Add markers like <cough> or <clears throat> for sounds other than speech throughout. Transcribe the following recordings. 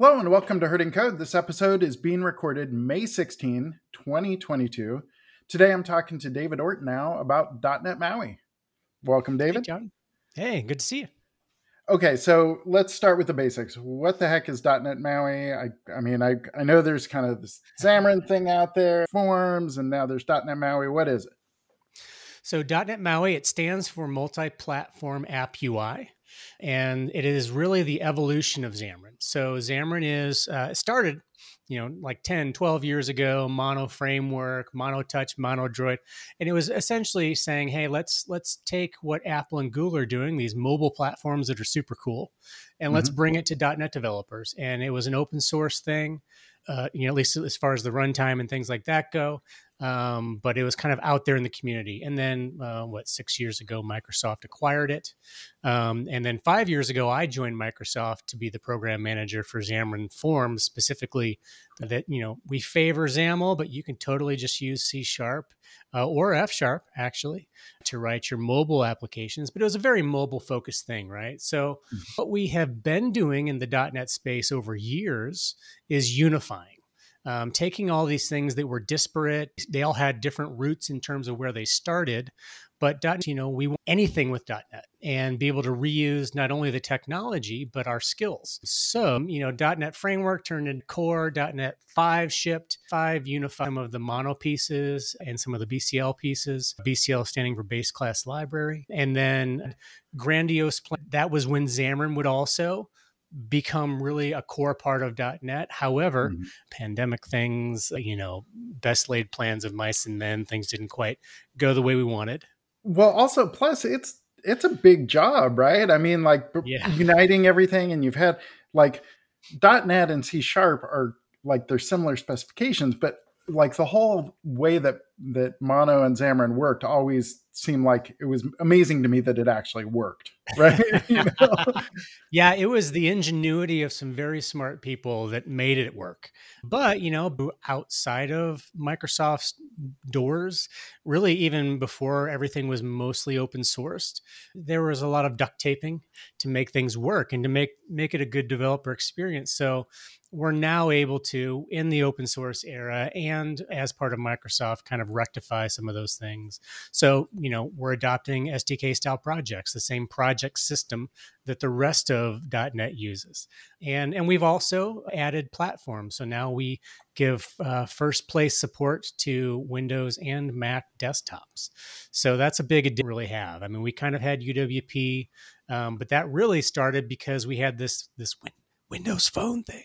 Hello and welcome to Herding Code. This episode is being recorded May 16, 2022. Today I'm talking to David Ortinau about .NET MAUI. Welcome, David. Hey, John. Hey, good to see you. Okay, so let's start with the basics. What the heck is .NET MAUI? I, I mean, I, I know there's kind of this <laughs> Xamarin thing out there, forms, and now there's .NET MAUI. What is it? So .NET MAUI, it stands for Multi-Platform App UI and it is really the evolution of Xamarin. So Xamarin is uh, started, you know, like 10, 12 years ago, mono framework, mono touch, mono droid, and it was essentially saying, hey, let's let's take what Apple and Google are doing, these mobile platforms that are super cool, and mm-hmm. let's bring it to .NET developers. And it was an open source thing. Uh, you know, at least as far as the runtime and things like that go um, but it was kind of out there in the community. And then, uh, what, six years ago, Microsoft acquired it. Um, and then five years ago, I joined Microsoft to be the program manager for Xamarin Forms, specifically that, you know, we favor XAML, but you can totally just use C Sharp uh, or F Sharp, actually, to write your mobile applications. But it was a very mobile focused thing, right? So, mm-hmm. what we have been doing in the .NET space over years is unifying um, taking all these things that were disparate, they all had different roots in terms of where they started. But you know, we want anything with .NET and be able to reuse not only the technology but our skills. So you know, .NET Framework turned into Core. .NET Five shipped. Five unified some of the mono pieces and some of the BCL pieces. BCL standing for Base Class Library, and then Grandiose. Plan. That was when Xamarin would also become really a core part of .NET. However, mm-hmm. pandemic things, you know, best laid plans of mice and men, things didn't quite go the way we wanted. Well, also plus it's it's a big job, right? I mean, like yeah. uniting everything, and you've had like .NET and C Sharp are like they're similar specifications, but like the whole way that that Mono and Xamarin worked always seemed like it was amazing to me that it actually worked. <laughs> Right? you know? <laughs> yeah, it was the ingenuity of some very smart people that made it work. But you know, outside of Microsoft's doors, really even before everything was mostly open sourced, there was a lot of duct taping to make things work and to make make it a good developer experience. So we're now able to in the open source era and as part of microsoft kind of rectify some of those things. So you know we're adopting sdk style projects the same project system that the rest of. net uses. And and we've also added platforms. So now we give uh, first place support to windows and mac desktops. So that's a big addition really have. I mean we kind of had uwp um, but that really started because we had this this windows phone thing.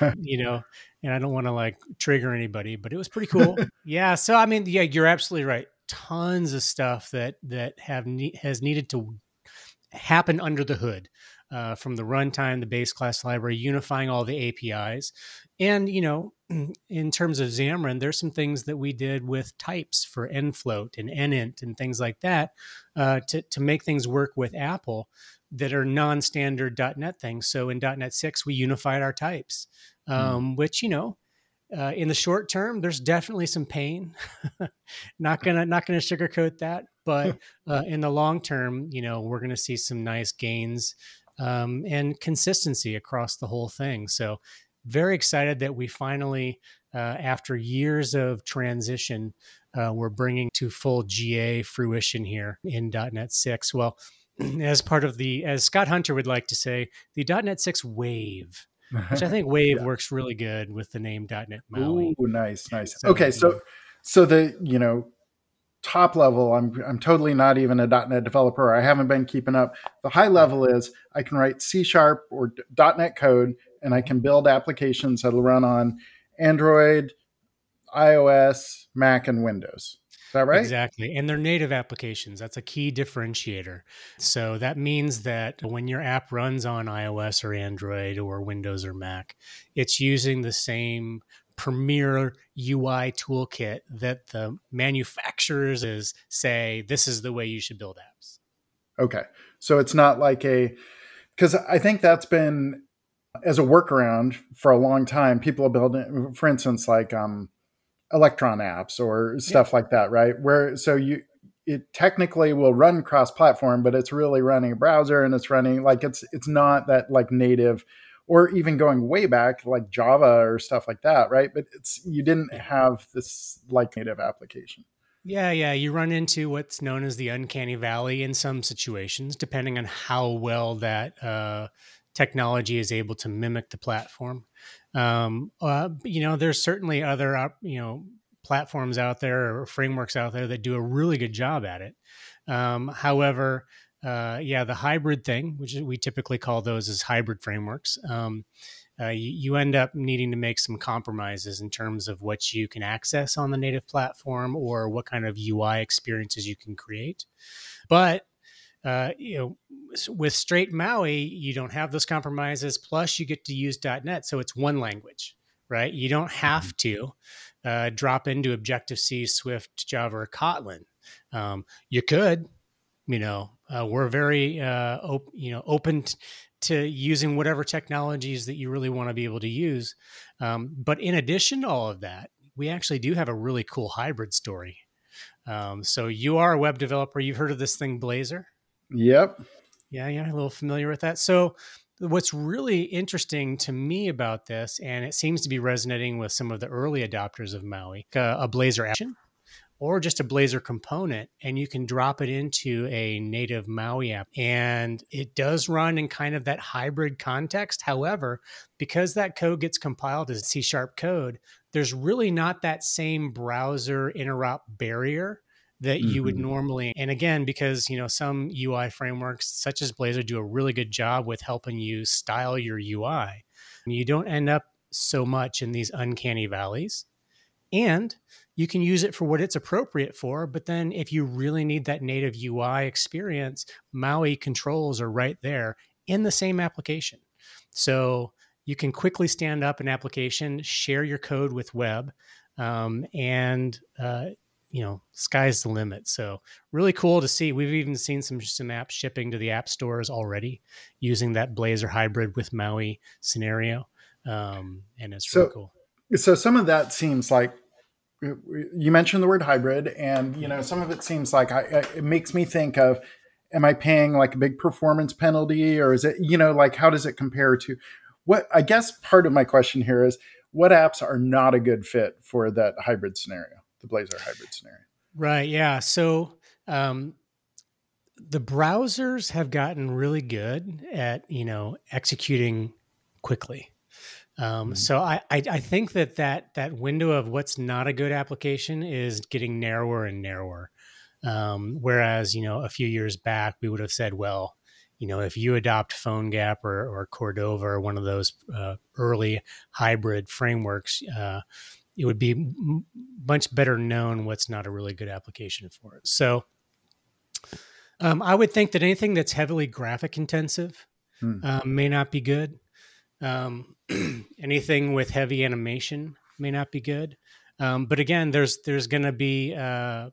<laughs> You know, and I don't want to like trigger anybody, but it was pretty cool. <laughs> yeah. So, I mean, yeah, you're absolutely right. Tons of stuff that, that have, ne- has needed to happen under the hood. Uh, from the runtime, the base class library, unifying all the APIs. And, you know, <clears throat> in terms of Xamarin, there's some things that we did with types for nfloat and nint and things like that uh, to, to make things work with Apple that are non-standard .NET things. So in .NET 6, we unified our types. Um, mm. which, you know, uh, in the short term, there's definitely some pain. <laughs> not gonna not gonna sugarcoat that, but <laughs> uh, in the long term, you know, we're gonna see some nice gains um, and consistency across the whole thing. So very excited that we finally, uh, after years of transition, uh, we're bringing to full GA fruition here in .NET 6. Well, <clears throat> as part of the, as Scott Hunter would like to say, the .NET 6 wave, which I <laughs> think wave yeah. works really good with the name .NET MAUI. Ooh, nice, nice. So, okay, so so the you know top level, I'm I'm totally not even a .NET developer. I haven't been keeping up. The high level is I can write C sharp or .NET code, and I can build applications that'll run on Android, iOS, Mac, and Windows that right? Exactly. And they're native applications. That's a key differentiator. So that means that when your app runs on iOS or Android or Windows or Mac, it's using the same premier UI toolkit that the manufacturers is say this is the way you should build apps. Okay. So it's not like a because I think that's been as a workaround for a long time. People are building, for instance, like um, electron apps or stuff yeah. like that right where so you it technically will run cross platform but it's really running a browser and it's running like it's it's not that like native or even going way back like Java or stuff like that, right? But it's you didn't have this like native application. Yeah, yeah. You run into what's known as the uncanny valley in some situations, depending on how well that uh, technology is able to mimic the platform. Um, uh, you know, there's certainly other, you know, platforms out there or frameworks out there that do a really good job at it. Um, however, uh, yeah, the hybrid thing, which we typically call those as hybrid frameworks, um, uh, you, you, end up needing to make some compromises in terms of what you can access on the native platform or what kind of UI experiences you can create. But uh, you know, with straight Maui, you don't have those compromises. Plus, you get to use .NET, so it's one language, right? You don't have mm-hmm. to uh, drop into Objective C, Swift, Java, or Kotlin. Um, you could, you know, uh, we're very, uh, op- you know, open t- to using whatever technologies that you really want to be able to use. Um, but in addition to all of that, we actually do have a really cool hybrid story. Um, so you are a web developer. You've heard of this thing, Blazor? Yep. Yeah, yeah, a little familiar with that. So what's really interesting to me about this, and it seems to be resonating with some of the early adopters of Maui, uh, a Blazor action or just a Blazor component, and you can drop it into a native Maui app. And it does run in kind of that hybrid context. However, because that code gets compiled as C sharp code, there's really not that same browser interop barrier that mm-hmm. you would mm-hmm. normally and again because you know some ui frameworks such as blazor do a really good job with helping you style your ui you don't end up so much in these uncanny valleys and you can use it for what it's appropriate for. But then if you really need that native UI experience, Maui controls are right there in the same application. So you can quickly stand up an application, share your code with web, um, and uh, you know, sky's the limit. So really cool to see. We've even seen some some apps shipping to the app stores already using that Blazor hybrid with Maui scenario, um, and it's so, really cool. So some of that seems like you mentioned the word hybrid and you know some of it seems like I, it makes me think of am i paying like a big performance penalty or is it you know like how does it compare to what i guess part of my question here is what apps are not a good fit for that hybrid scenario the blazor hybrid scenario right yeah so um, the browsers have gotten really good at you know executing quickly um, mm-hmm. So I, I, I think that, that that window of what's not a good application is getting narrower and narrower. Um, whereas you know a few years back we would have said, well, you know, if you adopt PhoneGap or, or Cordova or one of those uh, early hybrid frameworks, uh, it would be m- much better known what's not a really good application for it. So um, I would think that anything that's heavily graphic intensive hmm. uh, may not be good. Um, <clears throat> anything with heavy animation may not be good. Um, but again, there's there's going to be uh,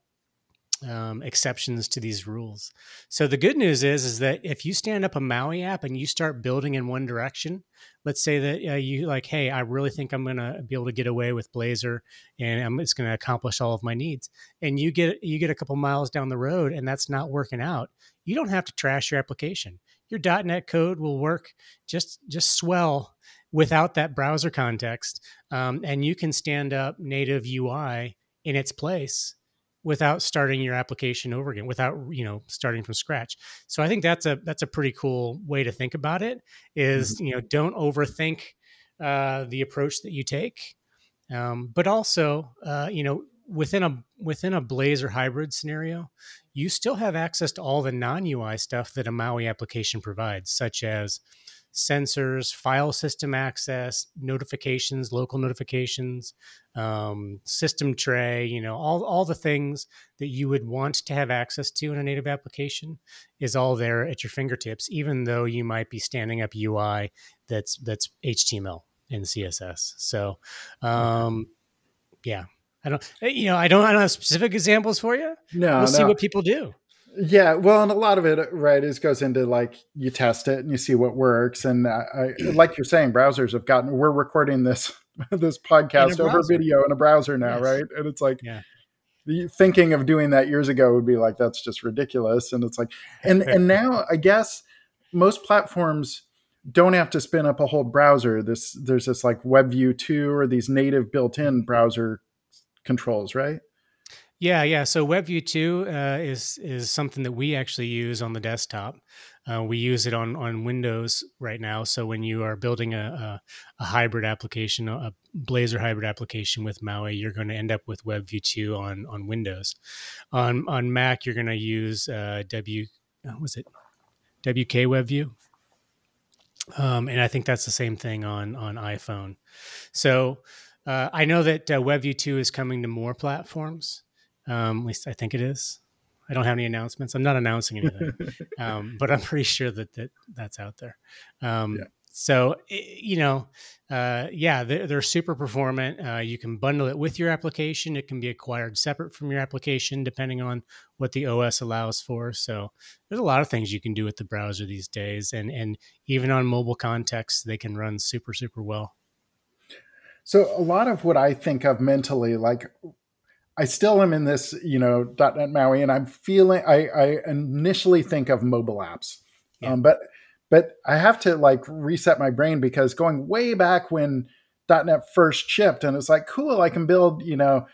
um, exceptions to these rules. So the good news is is that if you stand up a Maui app and you start building in one direction, let's say that uh, you like, hey, I really think I'm going to be able to get away with Blazor, and I'm, it's going to accomplish all of my needs. And you get you get a couple miles down the road, and that's not working out. You don't have to trash your application. Your .NET code will work just just swell without that browser context. Um, and you can stand up native UI in its place without starting your application over again, without you know starting from scratch. So I think that's a that's a pretty cool way to think about it. Is mm-hmm. you know don't overthink uh, the approach that you take, um, but also uh, you know within a within a Blazor hybrid scenario, you still have access to all the non UI stuff that a Maui application provides, such as sensors, file system access, notifications, local notifications, um, system tray, you know, all, all the things that you would want to have access to in a native application is all there at your fingertips, even though you might be standing up UI that's that's HTML and CSS. So um, yeah. I don't, you know, I don't, I don't have specific examples for you. No, we'll no. see what people do. Yeah, well, and a lot of it, right, is goes into like you test it and you see what works, and uh, I, I, like you're saying, browsers have gotten. We're recording this <laughs> this podcast over video in a browser now, yes. right? And it's like, yeah. thinking of doing that years ago would be like that's just ridiculous, and it's like, and <laughs> and now I guess most platforms don't have to spin up a whole browser. This there's this like WebView two or these native built-in browser controls, right? Yeah, yeah. So WebView two uh, is is something that we actually use on the desktop. Uh, we use it on on Windows right now. So when you are building a, a, a hybrid application, a Blazor hybrid application with Maui, you're going to end up with WebView two on on Windows. On on Mac, you're going to use uh, W was it WK WebView, um, and I think that's the same thing on on iPhone. So uh, I know that uh, WebView two is coming to more platforms. Um, at least I think it is. I don't have any announcements. I'm not announcing anything, <laughs> um, but I'm pretty sure that, that that's out there. Um, yeah. So you know, uh, yeah, they're, they're, super performant. Uh, you can bundle it with your application. It can be acquired separate from your application, depending on what the OS allows for. So there's a lot of things you can do with the browser these days, and and even on mobile contexts, they can run super super well. So a lot of what I think of mentally, like I still am in this, you know, .NET MAUI, and I'm feeling. I, I initially think of mobile apps, yeah. um, but but I have to like reset my brain because going way back when .NET first shipped, and it's like cool, I can build, you know,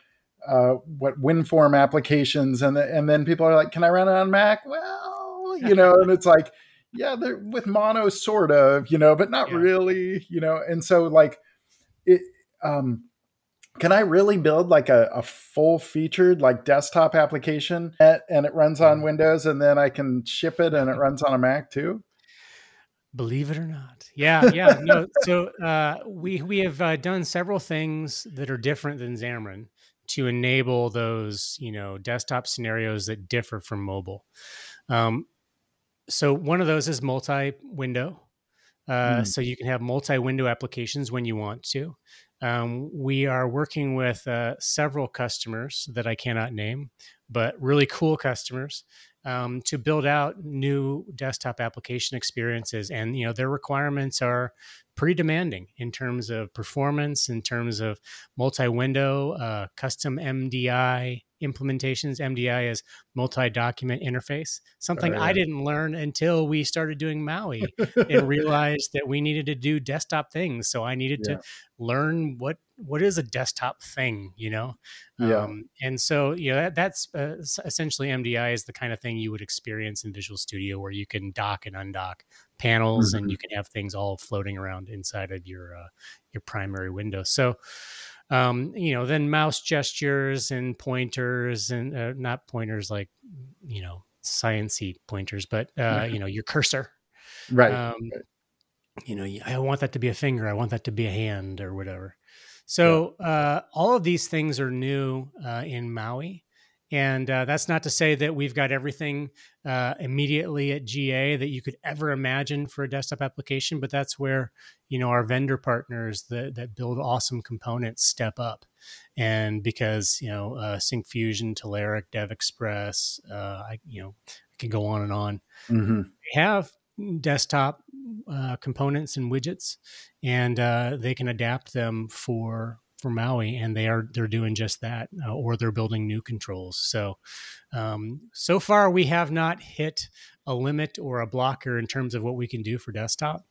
uh, what WinForm applications, and the, and then people are like, can I run it on Mac? Well, you know, and it's like, yeah, they're with Mono, sort of, you know, but not yeah. really, you know, and so like it. Um, can I really build like a, a full featured like desktop application and it runs on. Windows and then I can ship it and it <laughs> runs on a Mac too? Believe it or not. Yeah, yeah. no, so uh, we we have uh, done several things that are different than Xamarin to enable those, you know, desktop scenarios that differ from mobile. Um, so one of those is multi-window. Uh, mm. So you can have multi-window applications when you want to. Um, we are working with uh, several customers that I cannot name, but really cool customers um, to build out new desktop application experiences. And you know their requirements are pretty demanding in terms of performance, in terms of multi-window, uh, custom MDI implementations. MDI is multi-document interface, something oh, yeah. I didn't learn until we started doing Maui <laughs> and realized that we needed to do desktop things. So I needed yeah. to learn what what is a desktop thing, you know? Yeah. Um, and so, you know, that, that's uh, essentially MDI is the kind of thing you would experience in Visual Studio where you can dock and undock panels mm-hmm. and you can have things all floating around inside of your, uh, your primary window. So, um, you know, then mouse gestures and pointers and uh, not pointers like, you know, sciency pointers, but, uh, you know, your cursor. Right. Um, right. You know, I want that to be a finger. I want that to be a hand or whatever. So uh, all of these things are new uh, in Maui. And uh, that's not to say that we've got everything uh, immediately at GA that you could ever imagine for a desktop application, but that's where you know our vendor partners that, that build awesome components step up, and because you know uh, Syncfusion, Telerik, DevExpress, uh, I you know I can go on and on. Mm-hmm. have desktop uh, components and widgets, and uh, they can adapt them for for Maui, and they are they're doing just that, uh, or they're building new controls. So, um, so far we have not hit a limit or a blocker in terms of what we can do for desktop.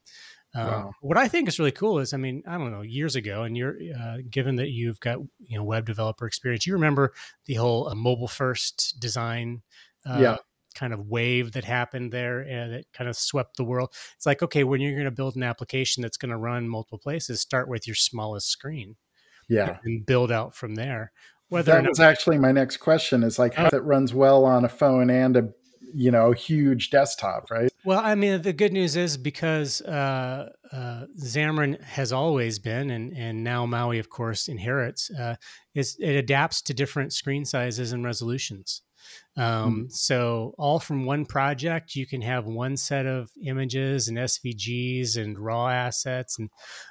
Uh, wow. What I think is really cool is, I mean, I don't know, years ago, and you're uh, given that you've got you know web developer experience, you remember the whole uh, mobile first design uh, yeah kind of wave that happened there and it kind of swept the world. It's like, okay, when you're going to build an application that's going to run multiple places, start with your smallest screen. Yeah. And build out from there. Whether that was actually my next question is like how oh. it runs well on a phone and a you know huge desktop right well i mean the good news is because uh, uh, xamarin has always been and and now maui of course inherits uh, is it adapts to different screen sizes and resolutions um, mm. So, all from one project, you can have one set of images and SVGs and raw assets, and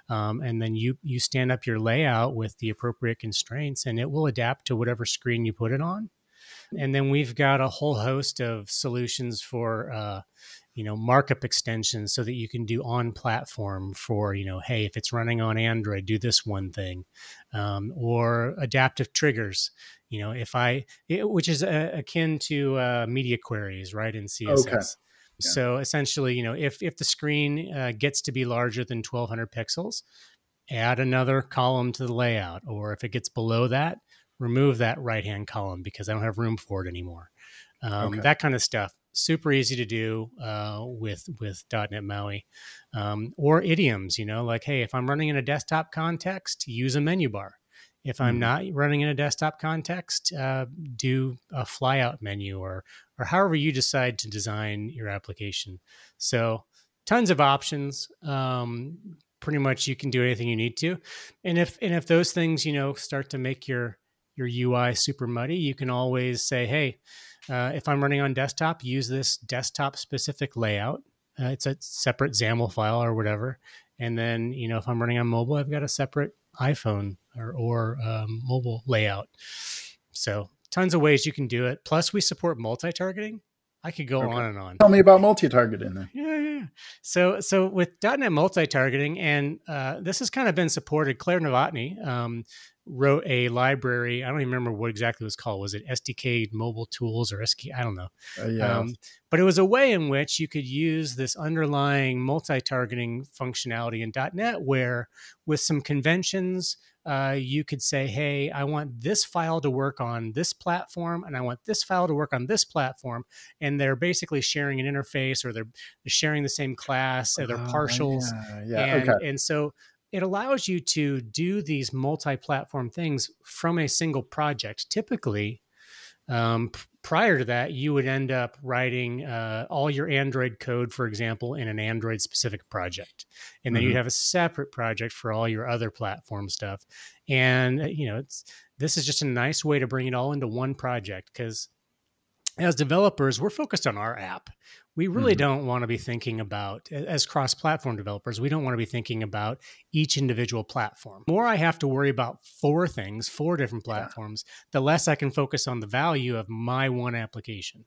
um, and then you you stand up your layout with the appropriate constraints, and it will adapt to whatever screen you put it on. And then we've got a whole host of solutions for uh, you know markup extensions so that you can do on platform for you know hey if it's running on android do this one thing um, or adaptive triggers you know if i it, which is uh, akin to uh, media queries right in css okay. Yeah. So essentially, you know, if if the screen uh, gets to be larger than 1200 pixels, add another column to the layout, or if it gets below that, remove that right hand column because I don't have room for it anymore. Um, okay. That kind of stuff. Super easy to do uh, with with .NET MAUI, um, or idioms. You know, like hey, if I'm running in a desktop context, use a menu bar. If I'm mm. not running in a desktop context, uh, do a flyout menu or or however you decide to design your application. So tons of options. Um, pretty much you can do anything you need to, and if and if those things you know start to make your your UI super muddy, you can always say, hey, uh, if I'm running on desktop, use this desktop specific layout. Uh, it's a separate XAML file or whatever. And then, you know, if I'm running on mobile, I've got a separate iPhone or, or um, mobile layout. So tons of ways you can do it. Plus, we support multi-targeting. I could go okay. on and on. Tell me about multi-targeting then. Yeah, yeah. So, so with .NET multi-targeting, and uh, this has kind of been supported. Claire Novotny, um, wrote a library. I don't even remember what exactly it was called. Was it SDK Mobile Tools or SK? I don't know. Uh, yeah. Um, but it was a way in which you could use this underlying multi-targeting functionality in .NET, where with some conventions, uh, you could say, "Hey, I want this file to work on this platform, and I want this file to work on this platform," and they're basically sharing an interface, or they're sharing the same class, or they're oh, partials, yeah, yeah. And, okay. and so it allows you to do these multi-platform things from a single project. Typically, um, prior to that, you would end up writing uh, all your Android code, for example, in an Android specific project. And then mm-hmm. you'd have a separate project for all your other platform stuff. And, uh, you know, it's, this is just a nice way to bring it all into one project because as developers, we're focused on our app we really mm-hmm. don't want to be thinking about as cross-platform developers we don't want to be thinking about each individual platform the more i have to worry about four things four different platforms yeah. the less i can focus on the value of my one application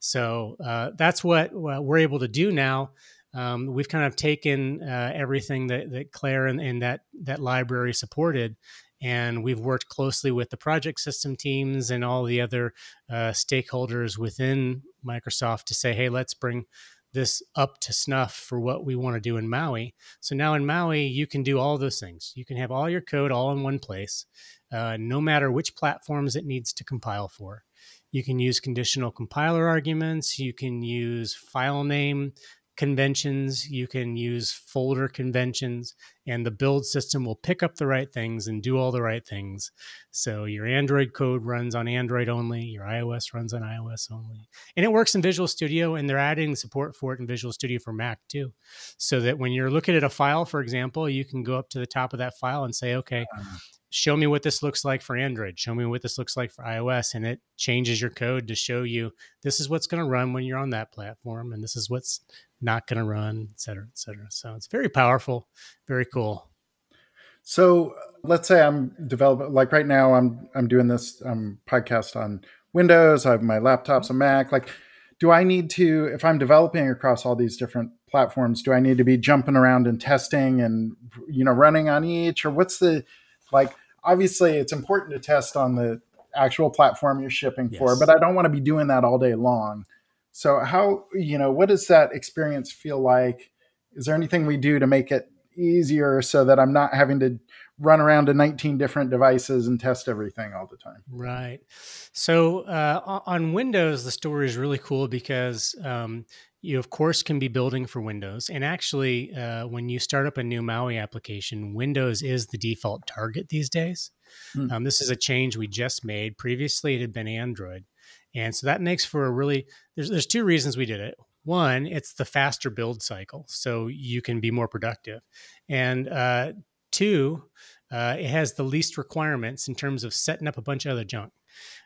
so uh, that's what uh, we're able to do now um, we've kind of taken uh, everything that, that claire and, and that that library supported and we've worked closely with the project system teams and all the other uh, stakeholders within Microsoft to say, hey, let's bring this up to snuff for what we want to do in Maui. So now in Maui, you can do all those things. You can have all your code all in one place, uh, no matter which platforms it needs to compile for. You can use conditional compiler arguments. You can use file name conventions, you can use folder conventions, and the build system will pick up the right things and do all the right things. So your Android code runs on Android only, your iOS runs on iOS only. And it works in Visual Studio, and they're adding support for it in Visual Studio for Mac too. So that when you're looking at a file, for example, you can go up to the top of that file and say, okay, uh-huh show me what this looks like for Android, show me what this looks like for iOS, and it changes your code to show you this is what's going to run when you're on that platform, and this is what's not going to run, et cetera, et cetera. So it's very powerful, very cool. So let's say I'm developing, like right now, I'm I'm doing this um, podcast on Windows. I have my laptops, a Mac. Like, do I need to, if I'm developing across all these different platforms, do I need to be jumping around and testing and you know running on each, or what's the like? Obviously, it's important to test on the actual platform you're shipping yes. for, but I don't want to be doing that all day long. So how you know what does that experience feel like? Is there anything we do to make it easier so that I'm not having to run around to 19 different devices and test everything all the time. Right. So uh, on Windows, the story is really cool because um, you, of course, can be building for Windows. And actually, uh, when you start up a new Maui application, Windows is the default target these days. Hmm. Um, this is a change we just made. Previously, it had been Android. And so that makes for a really there's there's two reasons we did it. One, it's the faster build cycle, so you can be more productive, and uh, two, uh, it has the least requirements in terms of setting up a bunch of other junk.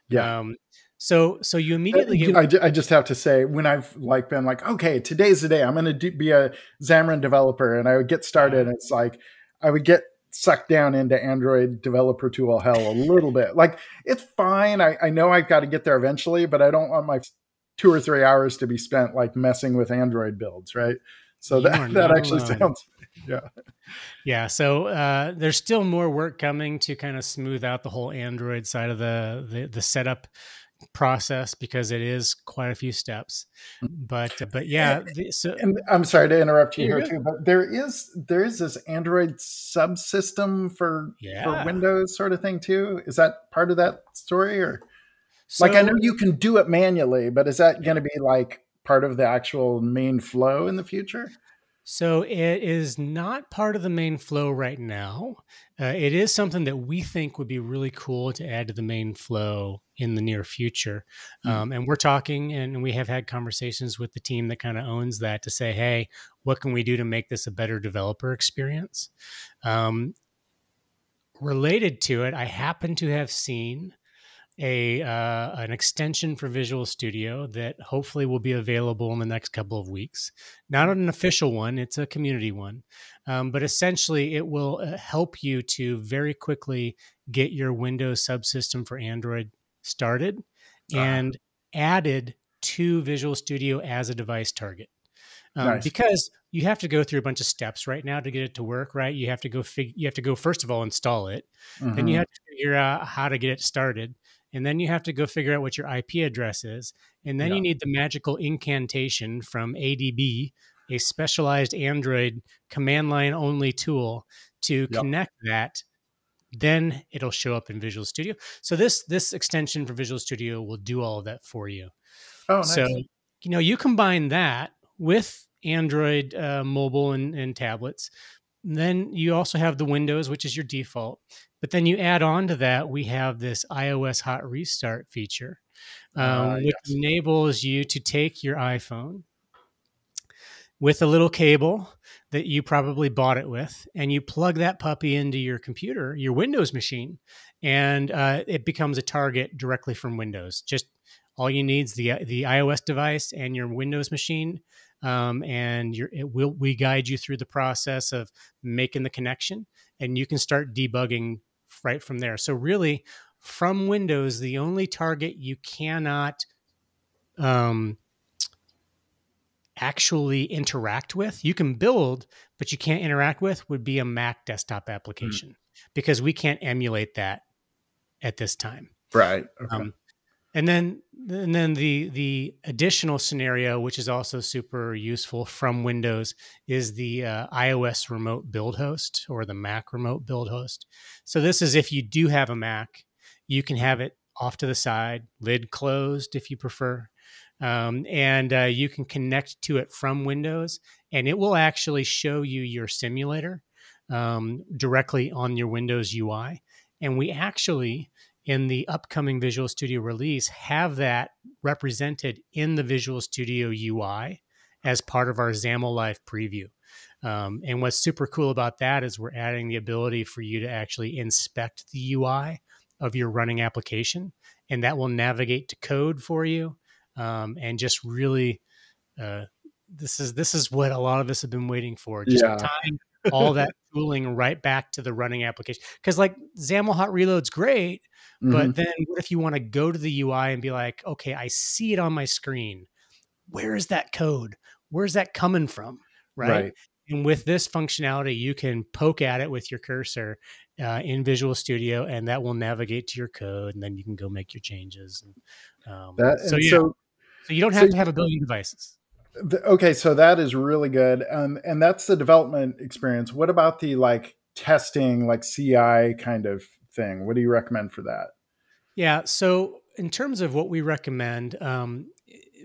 Yeah. Um, so so you immediately get. I, I just have to say when I've like been like okay today's the day I'm going to be a Xamarin developer and I would get started and it's like I would get sucked down into Android developer tool hell a little bit. Like it's fine. I, I know I've got to get there eventually, but I don't want my two or three hours to be spent like messing with Android builds, right? So you that <laughs> that actually alone. sounds yeah. Yeah. So uh, there's still more work coming to kind of smooth out the whole Android side of the the, the setup process because it is quite a few steps. But but yeah, the, so and I'm sorry to interrupt you here too, but there is there is this Android subsystem for yeah. for Windows sort of thing too. Is that part of that story or so, like I know you can do it manually, but is that going to be like part of the actual main flow in the future? So it is not part of the main flow right now. Uh, it is something that we think would be really cool to add to the main flow in the near future. Mm-hmm. Um, and we're talking and we have had conversations with the team that kind of owns that to say, hey, what can we do to make this a better developer experience? Um, related to it, I happen to have seen a uh, an extension for Visual Studio that hopefully will be available in the next couple of weeks. Not an official one; it's a community one, um, but essentially it will uh, help you to very quickly get your Windows subsystem for Android started uh-huh. and added to Visual Studio as a device target. Um, nice. Because you have to go through a bunch of steps right now to get it to work. Right, you have to go fig- You have to go first of all install it, mm-hmm. then you mm-hmm. have to figure out how to get it started and then you have to go figure out what your IP address is, and then yeah. you need the magical incantation from ADB, a specialized Android command line only tool to yep. connect that. Then it'll show up in Visual Studio. So this this extension for Visual Studio will do all of that for you. Oh, nice. so you know you combine that with Android uh, mobile and, and tablets. then you also have the Windows, which is your default. But then you add on to that, we have this iOS hot restart feature, um, uh, which yes. enables you to take your iPhone with a little cable that you probably bought it with, and you plug that puppy into your computer, your Windows machine, and uh, it becomes a target directly from Windows. Just all you need is the the iOS device and your Windows machine, um, and it will we guide you through the process of making the connection, and you can start debugging right from there. So really, from Windows, the only target you cannot um, actually interact with, you can build, but you can't interact with, would be a Mac desktop hmm. application mm. because we can't emulate that at this time. Right. Okay. Um, and then and then the the additional scenario which is also super useful from windows is the uh, ios remote build host or the mac remote build host. So this is if you do have a mac you can have it off to the side lid closed if you prefer. Um, and uh, you can connect to it from windows and it will actually show you your simulator um, directly on your windows ui and we actually in the upcoming Visual Studio release have that represented in the Visual Studio UI as part of our XAML Live preview. Um, and what's super cool about that is we're adding the ability for you to actually inspect the UI of your running application, and that will navigate to code for you, um, and just really, uh, this is this is what a lot of us have been waiting for. Just yeah. tying all that <laughs> tooling right back to the running application. Because like XAML Hot Reload's great, mm-hmm. but then what if you want to go to the UI and be like, okay, I see it on my screen. Where is that code? Where's that coming from? Right. right. And with this functionality, you can poke at it with your cursor uh, in Visual Studio, and that will navigate to your code, and then you can go make your changes. And, um, that, so, yeah, so, so you don't have so, to have a billion devices okay so that is really good um, and that's the development experience what about the like testing like ci kind of thing what do you recommend for that yeah so in terms of what we recommend um,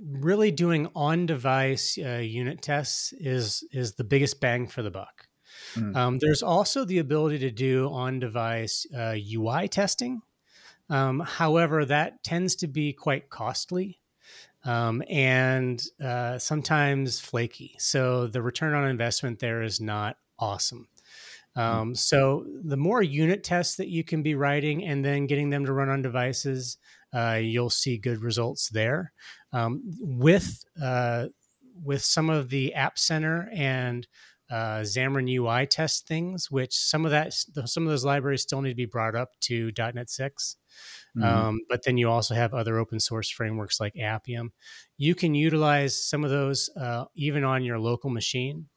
really doing on device uh, unit tests is is the biggest bang for the buck mm. um, there's also the ability to do on device uh, ui testing um, however that tends to be quite costly um, and uh, sometimes flaky. So the return on investment there is not awesome. Hmm. Um, so the more unit tests that you can be writing and then getting them to run on devices, uh, you'll see good results there. Um, with uh, with some of the App Center and uh, Xamarin UI test things, which some of that some of those libraries still need to be brought up to .NET six. Mm-hmm. Um, but then you also have other open source frameworks like Appium. You can utilize some of those uh, even on your local machine.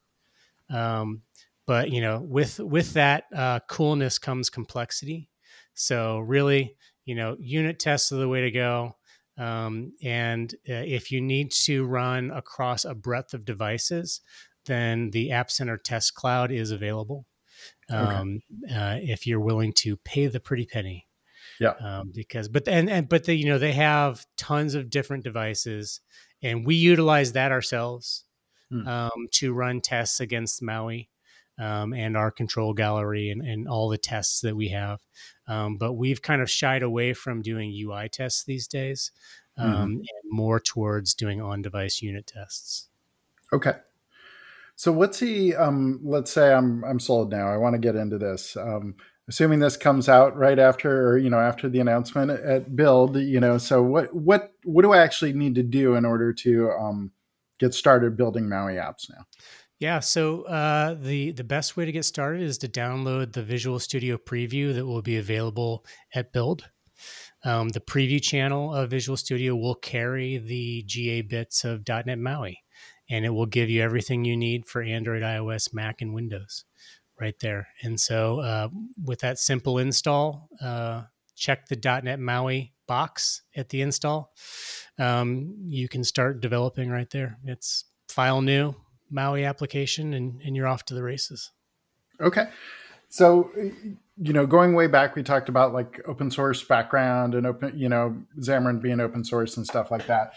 Um, but you know, with with that uh, coolness comes complexity. So really, you know, unit tests are the way to go. Um, and uh, if you need to run across a breadth of devices, then the App Center Test Cloud is available. Um, okay. uh, if you're willing to pay the pretty penny. Yeah. Um, because, but and and but the you know they have tons of different devices, and we utilize that ourselves hmm. um, to run tests against Maui. Um, and our control gallery and, and all the tests that we have. Um, but we've kind of shied away from doing UI tests these days mm-hmm. Um, and more towards doing on device unit tests. Okay. So what's the um, let's say I'm I'm sold now. I want to get into this. Um, assuming this comes out right after or you know after the announcement at build, you know, so what what what do I actually need to do in order to um, get started building Maui apps now? Yeah, so uh, the the best way to get started is to download the Visual Studio preview that will be available at build. Um, the preview channel of Visual Studio will carry the GA bits of .NET MAUI and it will give you everything you need for Android, iOS, Mac, and Windows right there. And so, uh, with that simple install, uh, check the .NET MAUI box at the install. Um, you can start developing right there. It's file new Maui application, and, and you're off to the races. Okay. So, you know, going way back, we talked about like open source background and open, you know, Xamarin being open source and stuff like that.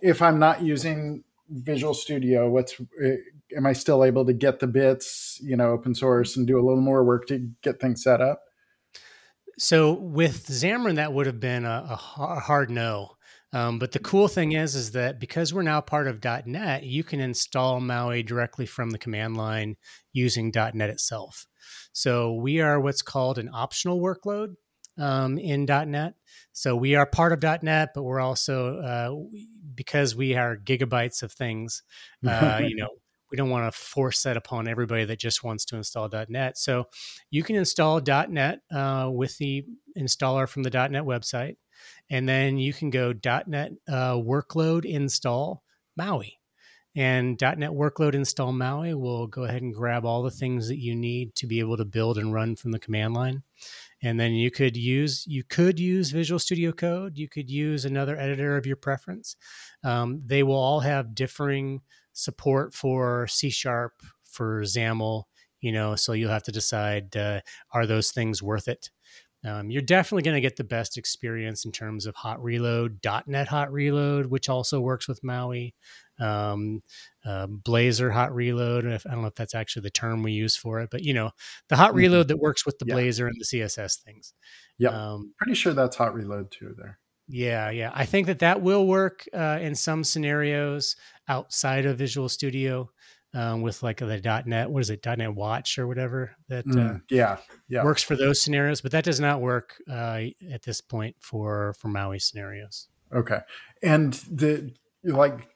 If I'm not using Visual Studio, what's eh, am I still able to get the bits, you know, open source and do a little more work to get things set up? So with Xamarin, that would have been a, a hard no. Um, but the cool thing is, is that because we're now part of .NET, you can install Maui directly from the command line using .NET itself. So we are what's called an optional workload um, in .NET. So we are part of .NET, but we're also uh, because we are gigabytes of things. <laughs> Uh, you know, we don't want to force that upon everybody that just wants to install .NET. So you can install .NET uh, with the installer from the .NET website, and then you can go .NET uh, workload install Maui. And .NET Workload Install Maui will go ahead and grab all the things that you need to be able to build and run from the command line. And then you could use you could use Visual Studio Code. You could use another editor of your preference. Um, they will all have differing support for C Sharp, for XAML. You know, so you'll have to decide: uh, are those things worth it? Um, you're definitely going to get the best experience in terms of hot reload, .NET hot reload, which also works with Maui um, uh, Blazor hot reload. If, I don't know if that's actually the term we use for it, but you know, the hot mm-hmm. reload that works with the yeah. Blazor and the CSS things. Yeah, um, pretty sure that's hot reload too. There. Yeah, yeah. I think that that will work uh, in some scenarios outside of Visual Studio. Um, with like the .NET, what is it, .NET Watch or whatever that mm, uh, yeah, yeah works for those scenarios, but that does not work uh, at this point for for Maui scenarios. Okay, and the like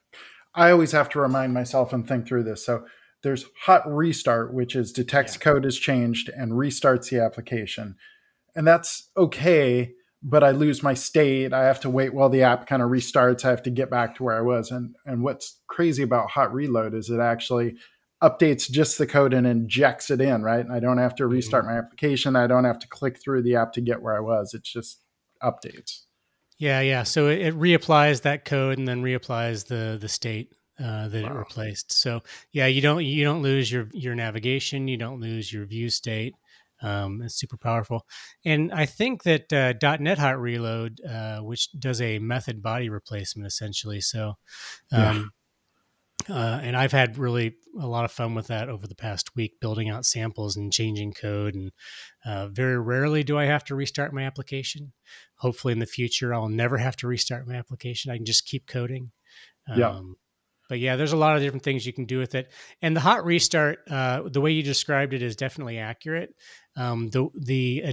I always have to remind myself and think through this. So there's hot restart, which is detects yeah. code has changed and restarts the application. And that's okay, but I lose my state. I have to wait while the app kind of restarts. I have to get back to where I was. And and what's crazy about hot reload is it actually updates just the code and injects it in, right? I don't have to restart mm-hmm. my application. I don't have to click through the app to get where I was. It just updates. Yeah, yeah. So it, it reapplies that code and then reapplies the the state uh, that wow. it replaced. So yeah, you don't you don't lose your your navigation, you don't lose your view state. Um, it's super powerful, and I think that uh, .NET Hot Reload, uh, which does a method body replacement essentially. So, um, uh, and I've had really a lot of fun with that over the past week, building out samples and changing code. And uh, very rarely do I have to restart my application. Hopefully, in the future, I'll never have to restart my application. I can just keep coding. Um, yeah. But yeah, there's a lot of different things you can do with it. And the hot restart, uh, the way you described it, is definitely accurate. Um, the the uh,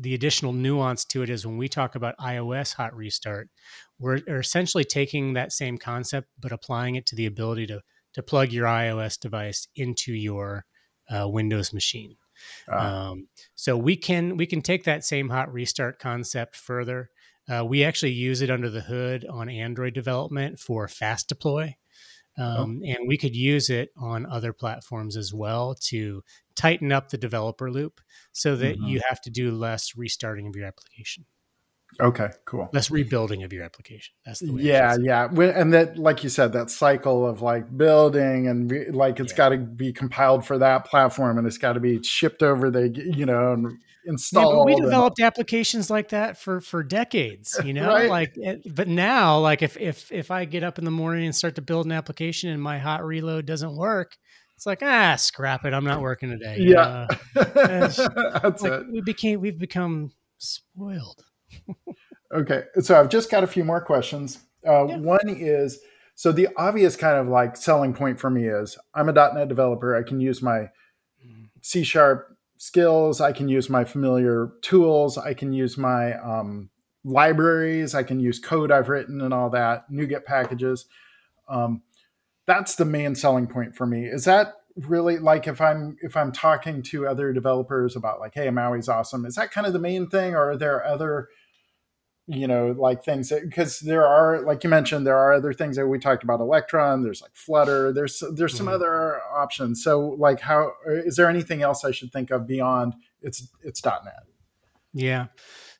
the additional nuance to it is when we talk about iOS hot restart, we're essentially taking that same concept but applying it to the ability to to plug your iOS device into your uh, Windows machine. Ah. Um, so we can we can take that same hot restart concept further. Uh, we actually use it under the hood on Android development for fast deploy. Oh. Um, oh. And we could use it on other platforms as well to tighten up the developer loop so that mm-hmm. you have to do less restarting of your application. Okay, cool. Less rebuilding of your application. That's the way. Yeah, yeah, and that, like you said, that cycle of like building and re- like it's yeah. got to be compiled for that platform, and it's got to be shipped over the you know and installed. Yeah, we developed and, applications like that for for decades, <laughs> you know. right? Like, but now, like if if if I get up in the morning and start to build an application and my hot reload doesn't work, it's like ah, scrap it. I'm not working today. Yeah, uh, <laughs> that's like, it. We became we've become spoiled. Okay, so I've just got a few more questions. Uh, yeah. One is so the obvious kind of like selling point for me is I'm a .NET developer. I can use my mm. C sharp skills. I can use my familiar tools. I can use my um, libraries. I can use code I've written and all that, NuGet packages. Um, that's the main selling point for me. Is that really like if I'm if I'm talking to other developers about like, hey, Maui's awesome, is that kind of the main thing, or are there other you know like things because there are like you mentioned there are other things that we talked about electron there's like flutter there's there's some mm. other options so like how is there anything else i should think of beyond it's it's net yeah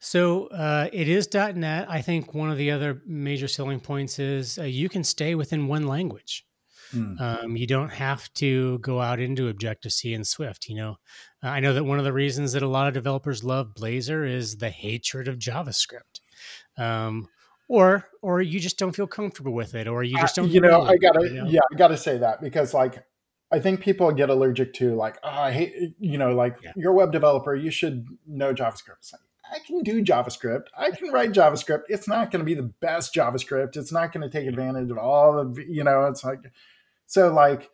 so uh, it is net i think one of the other major selling points is uh, you can stay within one language Mm. Um, you don't have to go out into Objective C and Swift. You know, I know that one of the reasons that a lot of developers love Blazor is the hatred of JavaScript. Um, or or you just don't feel comfortable with it, or you just don't. You know, I gotta you know? yeah, I gotta say that because like I think people get allergic to like oh, I hate you know like yeah. you're a web developer, you should know JavaScript. Like, I can do JavaScript. I can write JavaScript. It's not going to be the best JavaScript. It's not going to take advantage of all of you know. It's like so like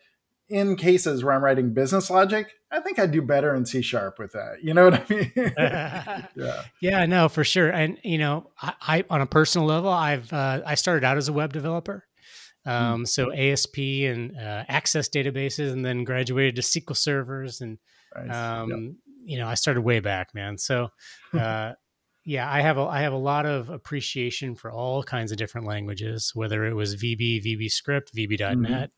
in cases where I'm writing business logic, I think I'd do better in C sharp with that. You know what I mean? <laughs> yeah. Yeah, no, for sure. And you know, I, I on a personal level, I've uh, I started out as a web developer. Hmm. Um, mm. So ASP and uh, Access databases, and then graduated to SQL servers, and nice. um, yep. you know, I started way back, man. So. <laughs> Uh, yeah, I have a I have a lot of appreciation for all kinds of different languages, whether it was VB, VB Script, VB.NET.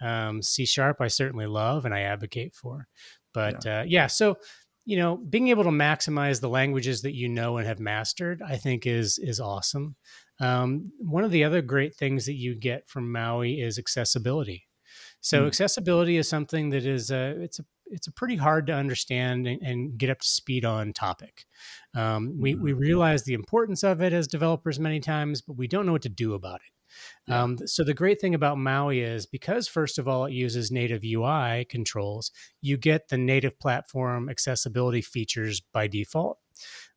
um, C Sharp. I certainly love and I advocate for. But yeah. Uh, yeah, so you know, being able to maximize the languages that you know and have mastered, I think is is awesome. Um, one of the other great things that you get from Maui is accessibility. So mm. accessibility is something that is a it's a it's a pretty hard to understand and, and get up to speed on topic. Um, we we mm-hmm. realize the importance of it as developers many times, but we don't know what to do about it. Yeah. Um, so the great thing about Maui is because first of all it uses native UI controls, you get the native platform accessibility features by default.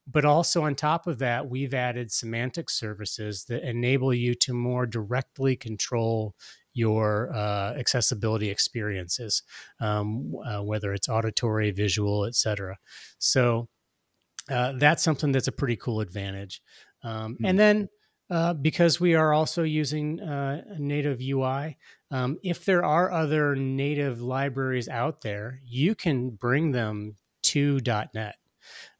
But also on top of that, we've added semantic services that enable you to more directly control your uh, accessibility experiences, um, uh, whether it's auditory, visual, etc. So uh, that's something that's a pretty cool advantage. Um, mm-hmm. And then uh, because we are also using uh, native UI, um, if there are other native libraries out there, you can bring them to .NET.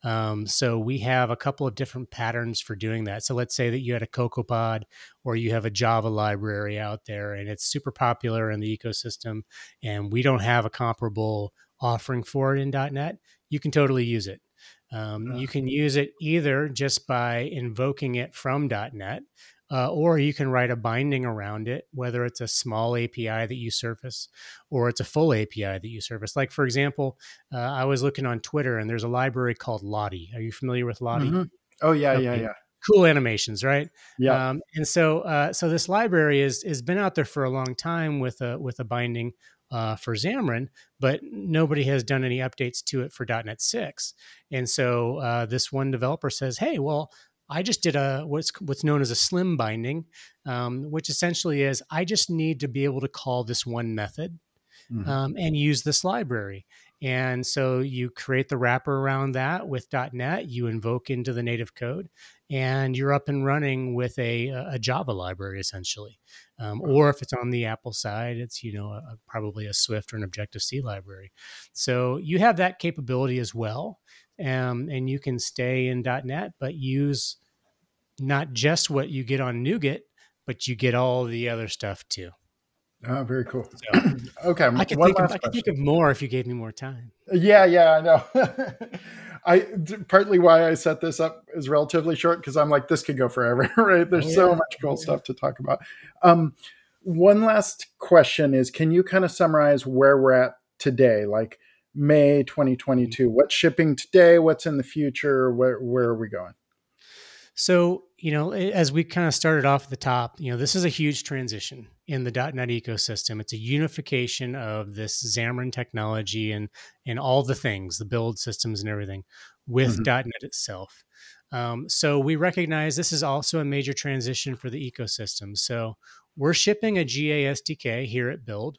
Um, so we have a couple of different patterns for doing that. So let's say that you had a CocoaPod or you have a Java library out there and it's super popular in the ecosystem and we don't have a comparable offering for it in .NET, you can totally use it. Um, You can use it either just by invoking it from .NET, uh, or you can write a binding around it, whether it's a small API that you surface or it's a full API that you surface. Like, for example, uh, I was looking on Twitter and there's a library called Lottie. Are you familiar with Lottie? Mm-hmm. Oh, yeah, okay. yeah, yeah. Cool animations, right? Yeah. Um, and so, uh, so this library is has been out there for a long time with a with a binding uh, for Xamarin, but nobody has done any updates to it for .NET 6. And so uh, this one developer says, "Hey, well, I just did a what's what's known as a slim binding, um, which essentially is I just need to be able to call this one method mm-hmm. um, and use this library. And so you create the wrapper around that with .NET. You invoke into the native code, and you're up and running with a, a Java library essentially. Um, or if it's on the Apple side, it's you know a, probably a Swift or an Objective C library. So you have that capability as well, um, and you can stay in .NET, but use not just what you get on NuGet, but you get all the other stuff too. Oh, very cool. So, <clears throat> okay, I could, think of, I could think of more if you gave me more time. Yeah, yeah, I know. <laughs> I partly why I set this up is relatively short because I'm like this could go forever, <laughs> right? There's yeah. so much cool yeah. stuff to talk about. Um, one last question is: Can you kind of summarize where we're at today, like May 2022? What's shipping today? What's in the future? Where where are we going? So, you know, as we kind of started off at the top, you know, this is a huge transition in the .NET ecosystem. It's a unification of this Xamarin technology and and all the things, the build systems and everything with mm-hmm. .NET itself. Um, so we recognize this is also a major transition for the ecosystem. So we're shipping a GA SDK here at Build.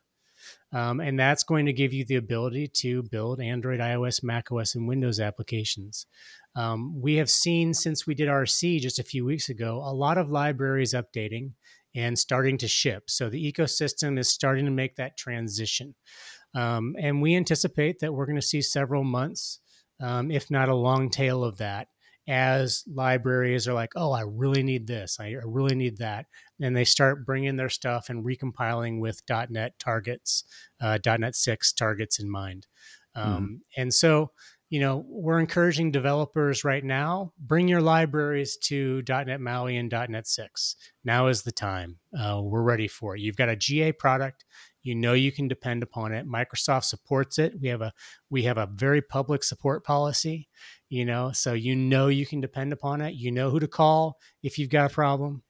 Um, and that's going to give you the ability to build Android, iOS, macOS, and Windows applications. Um, we have seen since we did RC just a few weeks ago, a lot of libraries updating and starting to ship. So the ecosystem is starting to make that transition. Um, and we anticipate that we're going to see several months, um, if not a long tail of that, as libraries are like, oh, I really need this, I really need that. And they start bringing their stuff and recompiling with .NET targets, uh, .NET 6 targets in mind. Mm-hmm. Um, and so you know, we're encouraging developers right now, bring your libraries to .NET MAUI and .NET 6. Now is the time. Uh, we're ready for it. You've got a GA product. You know you can depend upon it. Microsoft supports it. We have a we have a very public support policy, you know, so you know you can depend upon it. You know who to call if you've got a problem.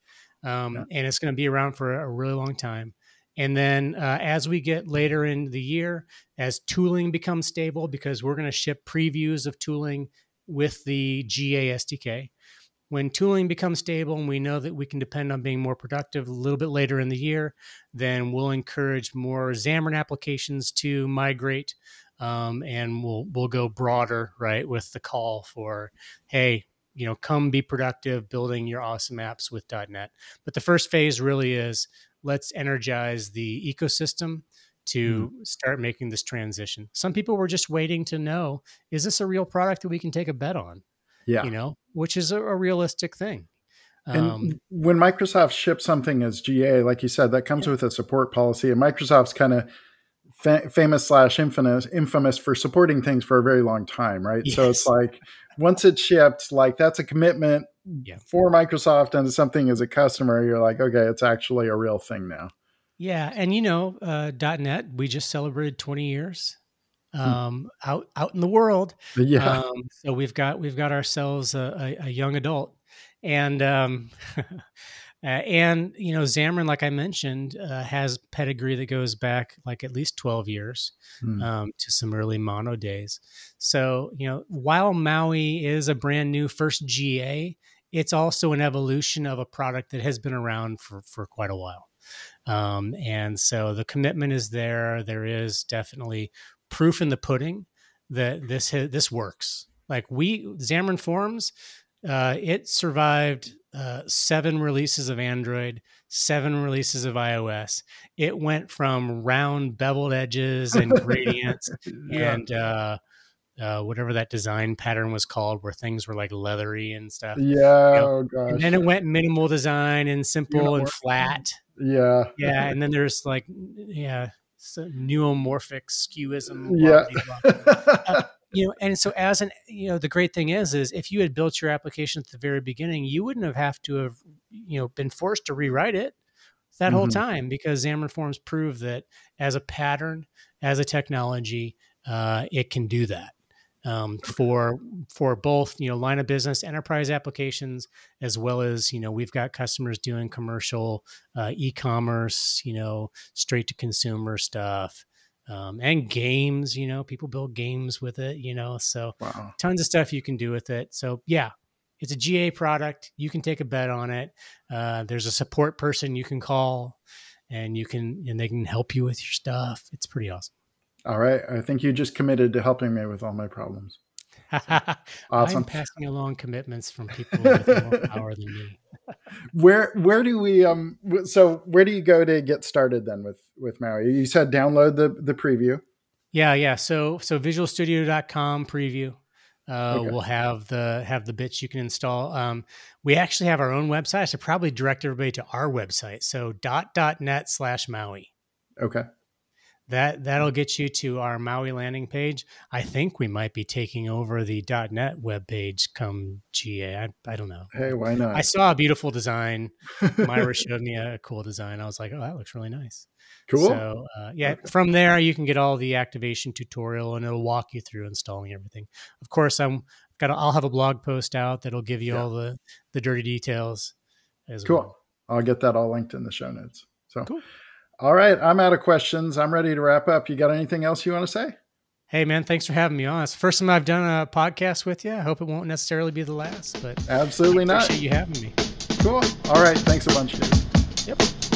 Um, yeah. and it's going to be around for a really long time. And then uh, as we get later in the year, as tooling becomes stable, because we're going to ship previews of tooling with the GA SDK. When tooling becomes stable and we know that we can depend on being more productive a little bit later in the year, then we'll encourage more Xamarin applications to migrate, um, and we'll we'll go broader, right, with the call for, hey, you know, come be productive building your awesome apps with .NET. But the first phase really is let's energize the ecosystem to mm. start making this transition. Some people were just waiting to know is this a real product that we can take a bet on? Yeah. You know, which is a, a realistic thing. And um, when Microsoft ships something as GA, like you said, that comes yeah. with a support policy, and Microsoft's kind of fa- famous slash infamous infamous for supporting things for a very long time, right? Yes. So it's like once it's shipped, like that's a commitment yeah. for Microsoft and something as a customer, you're like, okay, it's actually a real thing now. Yeah, and you know, uh, .NET, we just celebrated 20 years hmm. um, hmm. out out in the world. Yeah. Um, so we've got we've got ourselves a, a, a young adult, and um, <laughs> and you know, Xamarin, like I mentioned, uh, has pedigree that goes back like at least 12 years hmm. Um, to some early Mono days. So you know, while Maui is a brand new first GA, it's also an evolution of a product that has been around for for quite a while. Um, and so the commitment is there. There is definitely proof in the pudding that this this works. Like we Xamarin Forms, uh, it survived uh, seven releases of Android, seven releases of iOS. It went from round beveled edges and <laughs> gradients yeah. and uh, uh, whatever that design pattern was called, where things were like leathery and stuff. Yeah, you know? oh gosh. And then it went minimal design and simple and flat. Yeah, yeah. And then there's like, yeah, so neuromorphic skewism. Yeah. uh, you know, and so as an, you know, the great thing is, is if you had built your application at the very beginning, you wouldn't have have to have, you know, been forced to rewrite it that mm-hmm. whole time because Xamarin Forms prove that as a pattern, as a technology, uh, it can do that um, for for both you know line of business enterprise applications as well as you know we've got customers doing commercial uh, e-commerce you know straight to consumer stuff um, and games you know people build games with it you know so wow. tons of stuff you can do with it. So yeah it's a ga product. You can take a bet on it. Uh, there's a support person you can call and you can and they can help you with your stuff. It's pretty awesome all right. I think you just committed to helping me with all my problems. <laughs> So, awesome. I'm passing along commitments from people with more <laughs> power than me. where where do we um so where do you go to get started then with with Maui? You said download the the preview. Yeah, yeah. So so visualstudio.com preview. Uh, okay. We'll have the have the bits you can install. Um, we actually have our own website. I should probably direct everybody to our website. So dot dot net slash Maui. Okay. That that'll get you to our Maui landing page. I think we might be taking over the .NET web page come GA. I, I don't know. Hey, why not? I saw a beautiful design. <laughs> Myra showed me a cool design. I was like, oh, that looks really nice. Cool. So uh, yeah, okay. from there you can get all the activation tutorial, and it'll walk you through installing everything. Of course, I'm got. i I'll have a blog post out that'll give you yeah. all the the dirty details. As cool. Well. I'll get that all linked in the show notes. So cool. All right, I'm out of questions. I'm ready to wrap up. You got anything else you want to say? Hey man, thanks for having me on. It's the first time I've done a podcast with you. I hope it won't necessarily be the last, but absolutely I not. Appreciate you having me. Cool. All right, thanks a bunch, dude. Yep.